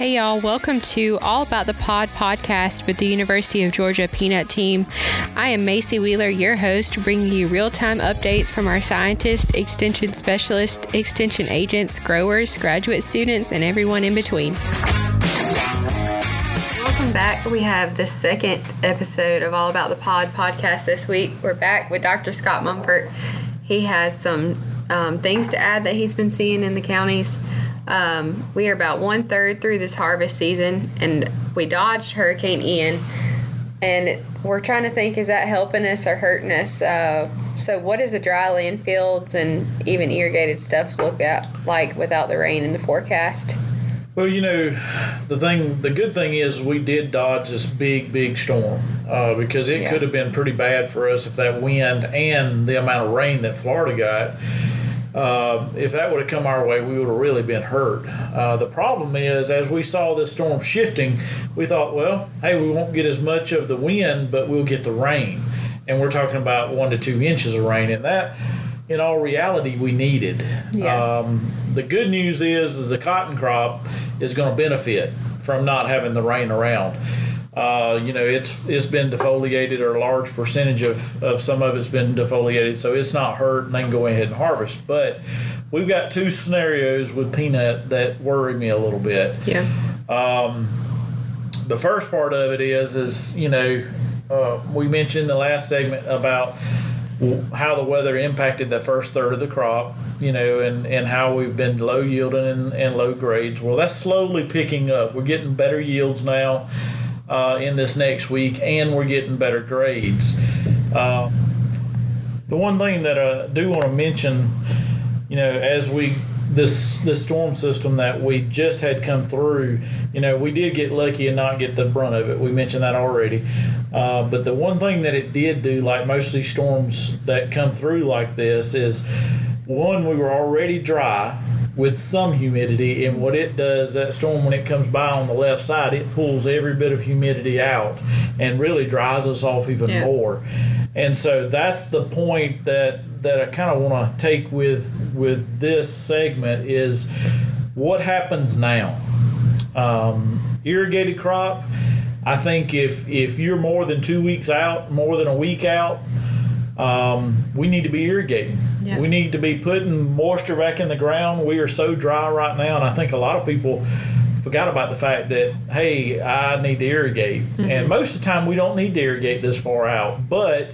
Hey, y'all. Welcome to All About the Pod podcast with the University of Georgia Peanut Team. I am Macie Wheeler, your host, bringing you real time updates from our scientists, extension specialists, extension agents, growers, graduate students, and everyone in between. Welcome back. We have the second episode of All About the Pod podcast this week. We're back with Dr. Scott Monfort. He has some um, things to add that he's been seeing in the counties. Um, we are about one third through this harvest season, and we dodged Hurricane Ian. And we're trying to think is that helping us or hurting us? Uh, so, what does the dry land fields and even irrigated stuff look at like without the rain in the forecast? Well, you know, the thing, the good thing is we did dodge this big, big storm uh, because it Yeah. could have been pretty bad for us if that wind and the amount of rain that Florida got. Uh, if that would have come our way, we would have really been hurt. Uh, the problem is, as we saw this storm shifting, we thought, well, hey, we won't get as much of the wind, but we'll get the rain. And we're talking about one to two inches of rain, and that, in all reality, we needed. Yeah. Um, the good news is, is the cotton crop is going to benefit from not having the rain around. Uh, you know, it's it's been defoliated, or a large percentage of, of some of it's been defoliated, so it's not hurt, and they can go ahead and harvest. But we've got two scenarios with peanut that worry me a little bit. Yeah. The first part of it is, is you know, uh, we mentioned the last segment about how the weather impacted the first third of the crop, you know, and, and how we've been low yielding and, and low grades. Well, that's slowly picking up. We're getting better yields now uh, in this next week, and we're getting better grades. Uh, the one thing that I do want to mention, you know, as we this this storm system that we just had come through, you know, we did get lucky and not get the brunt of it. We mentioned that already. Uh, but the one thing that it did do, like most of these storms that come through like this, is one we were already dry with some humidity, and what it does, that storm when it comes by on the left side, it pulls every bit of humidity out and really dries us off even Yeah. more. And so that's the point that that I kind of want to take with with this segment is what happens now. Um, irrigated crop. I think if if you're more than two weeks out, more than a week out, um, we need to be irrigating. Yeah. We need to be putting moisture back in the ground. We are so dry right now, and I think a lot of people forgot about the fact that hey, I need to irrigate. And most of the time, we don't need to irrigate this far out, but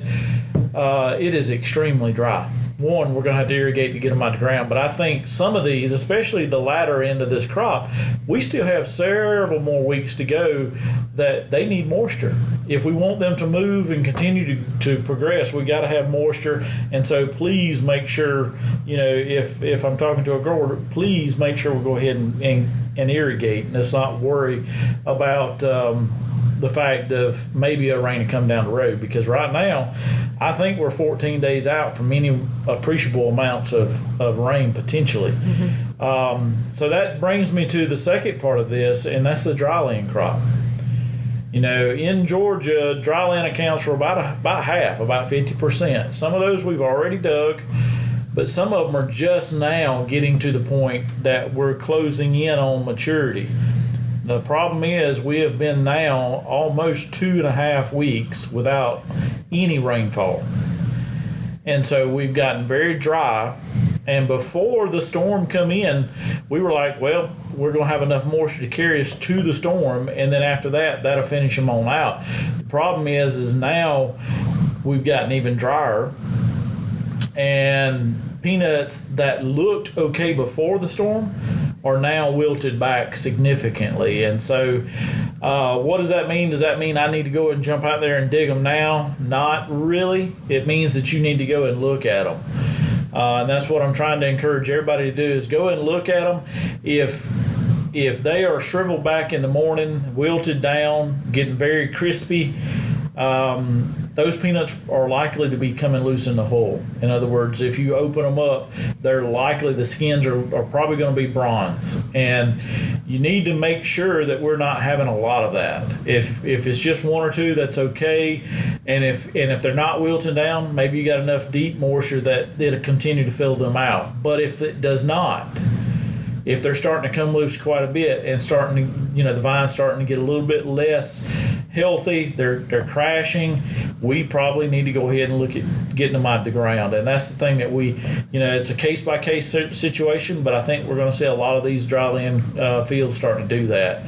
uh, it is extremely dry. One, we're going to have to irrigate to get them out of the ground, but I think some of these, especially the latter end of this crop, we still have several more weeks to go that they need moisture. If we want them to move and continue to, to progress, we got to have moisture. And so please make sure, you know, if, if I'm talking to a grower, please make sure we go ahead and, and, and irrigate and let's not worry about um, the fact of maybe a rain to come down the road because right now I think we're 14 days out from any appreciable amounts of, of rain potentially. Um, so that brings me to the second part of this, and that's the dryland crop. You know, in Georgia, dryland accounts for about a, about half, about 50%. Some of those we've already dug, but some of them are just now getting to the point that we're closing in on maturity. The problem is we have been now almost two and a half weeks without any rainfall. And so we've gotten very dry. And before the storm come in, we were like, well, we're going to have enough moisture to carry us to the storm. And then after that, that'll finish them on out. The problem is, is now we've gotten even drier. And peanuts that looked okay before the storm are now wilted back significantly. And so, uh, what does that mean? Does that mean I need to go and jump out there and dig them now? Not really. It means that you need to go and look at them. Uh, and that's what I'm trying to encourage everybody to do is go and look at them. If if they are shriveled back in the morning, wilted down, getting very crispy, um, those peanuts are likely to be coming loose in the hole. In other words, if you open them up, they're likely the skins are, are probably going to be bronze, and you need to make sure that we're not having a lot of that. If if it's just one or two, that's okay, and if and if they're not wilting down, maybe you got enough deep moisture that it'll continue to fill them out. But if it does not, if they're starting to come loose quite a bit and starting to, you know, the vine's starting to get a little bit less healthy, they're they're crashing. We probably need to go ahead and look at getting them out of the ground, and that's the thing that we, you know, it's a case by case situation. But I think we're going to see a lot of these dryland uh, fields starting to do that.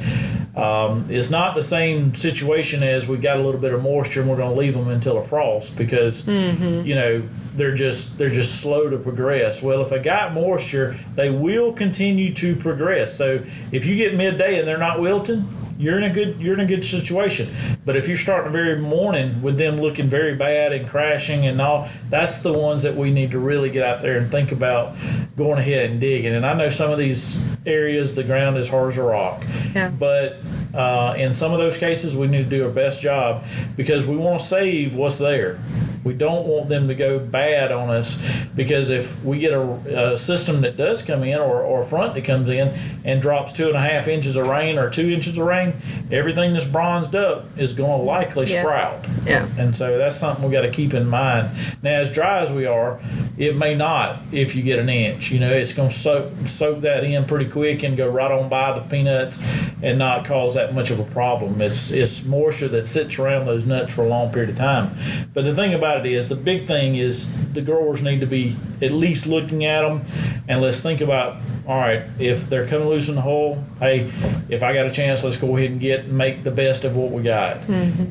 Um, it's not the same situation as we got a little bit of moisture and we're going to leave them until a frost because you know they're just they're just slow to progress. Well, if they got moisture, they will continue to progress. So if you get midday and they're not wilting, you're in a good you're in a good situation. But if you're starting the very morning with them looking very bad and crashing and all, that's the ones that we need to really get out there and think about going ahead and digging. And I know some of these areas the ground is hard as a rock. Yeah. But uh, in some of those cases, we need to do our best job because we want to save what's there. We don't want them to go bad on us because if we get a, a system that does come in or, or a front that comes in and drops two and a half inches of rain or two inches of rain, everything that's bronzed up is going to likely Yeah. sprout. Yeah. And so that's something we got to keep in mind. Now, as dry as we are, it may not if you get an inch. You know, it's going to soak soak that in pretty quick and go right on by the peanuts and not cause that much of a problem. It's it's moisture that sits around those nuts for a long period of time. But the thing about it is, the big thing is the growers need to be at least looking at them, and let's think about. All right, if they're coming loose in the hole, hey, if I got a chance, let's go ahead and get make the best of what we got.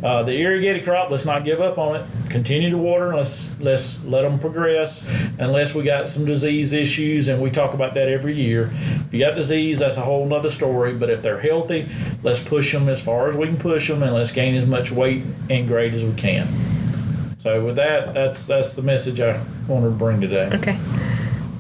Uh, the irrigated crop, let's not give up on it. Continue to water. Let's let's let them progress, unless we got some disease issues, and we talk about that every year. If you got disease, that's a whole nother story. But if they're healthy, let's push them as far as we can push them, and let's gain as much weight and grade as we can. So with that, that's that's the message I wanted to bring today. Okay.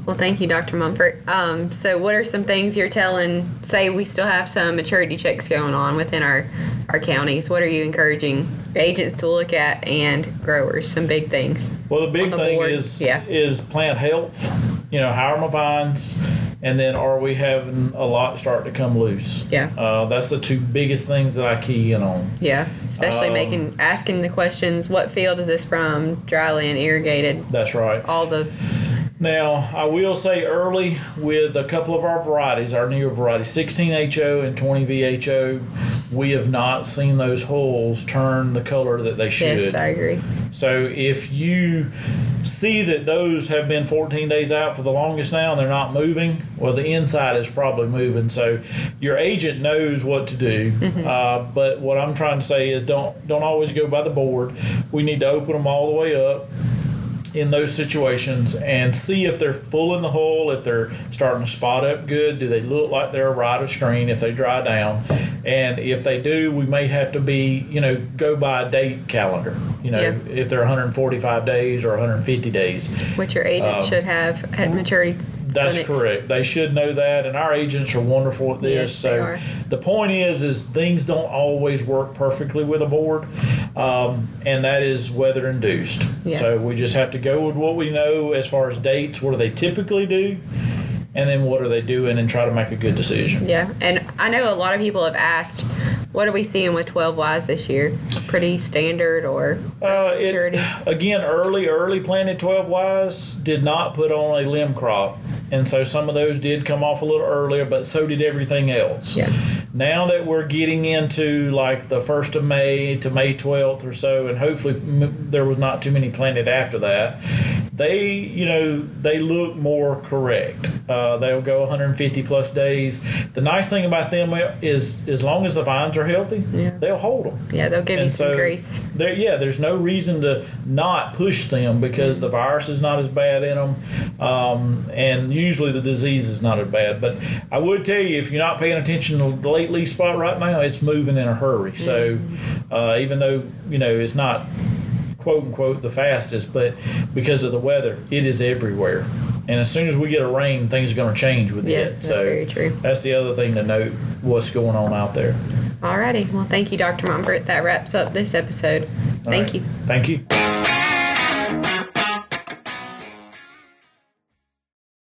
Well, thank you, Dr. Monfort. Um, so, what are some things you're telling? Say we still have some maturity checks going on within our our counties. What are you encouraging agents to look at and growers? Some big things. Well, the big the thing board, is yeah. is plant health. You know, how are my vines? And then are we having a lot start to come loose? Yeah. Uh, that's the two biggest things that I key in on. Yeah, especially Um, making asking the questions. What field is this from? Dryland, irrigated, That's right. all the Now, I will say early with a couple of our varieties, our newer varieties, 16HO and 20VHO, we have not seen those holes turn the color that they should. yes, I agree. So if you see that those have been 14 days out for the longest now and they're not moving, well, the inside is probably moving. So your agent knows what to do. Uh, but what I'm trying to say is don't don't always go by the board. We need to open them all the way up in those situations and see if they're full in the hole, if they're starting to spot up good, do they look like they're right of screen, if they dry down. And if they do, we may have to be, you know, go by a date calendar. You know, Yeah. if they're 145 days or 150 days. Which your agent Um, should have at maturity. That's clinics. correct. They should know that, and our agents are wonderful at this. Yes, they so are. the point is, is things don't always work perfectly with a board, um, and that is weather induced. Yeah. So we just have to go with what we know as far as dates. What do they typically do, and then what are they doing, and try to make a good decision. Yeah, and I know a lot of people have asked, what are we seeing with 12 Ys this year? Pretty standard or Uh, it, again, early, early planted 12 Ys did not put on a limb crop. And so some of those did come off a little earlier, but so did everything else. Yeah. Now that we're getting into like the 1st of May to May 12th or so, and hopefully m- there was not too many planted after that, they, you know, they look more correct. Uh, they'll go 150 plus days. The nice thing about them is as long as the vines are healthy, Yeah. they'll hold them. Yeah, they'll give you And some so grace. There, yeah, there's no reason to not push them because the virus is not as bad in them, um, and usually the disease is not as bad. But I would tell you, if you're not paying attention to the late leaf spot right now, it's moving in a hurry. So uh, even though you know it's not quote unquote the fastest, but because of the weather, it is everywhere. And as soon as we get a rain, things are going to change with Yeah, it. that's so that's very true. that's the other thing to note: what's going on out there. Alrighty. Well, thank you, Dr. Monfort. That wraps up this episode. Thank right. you. Thank you.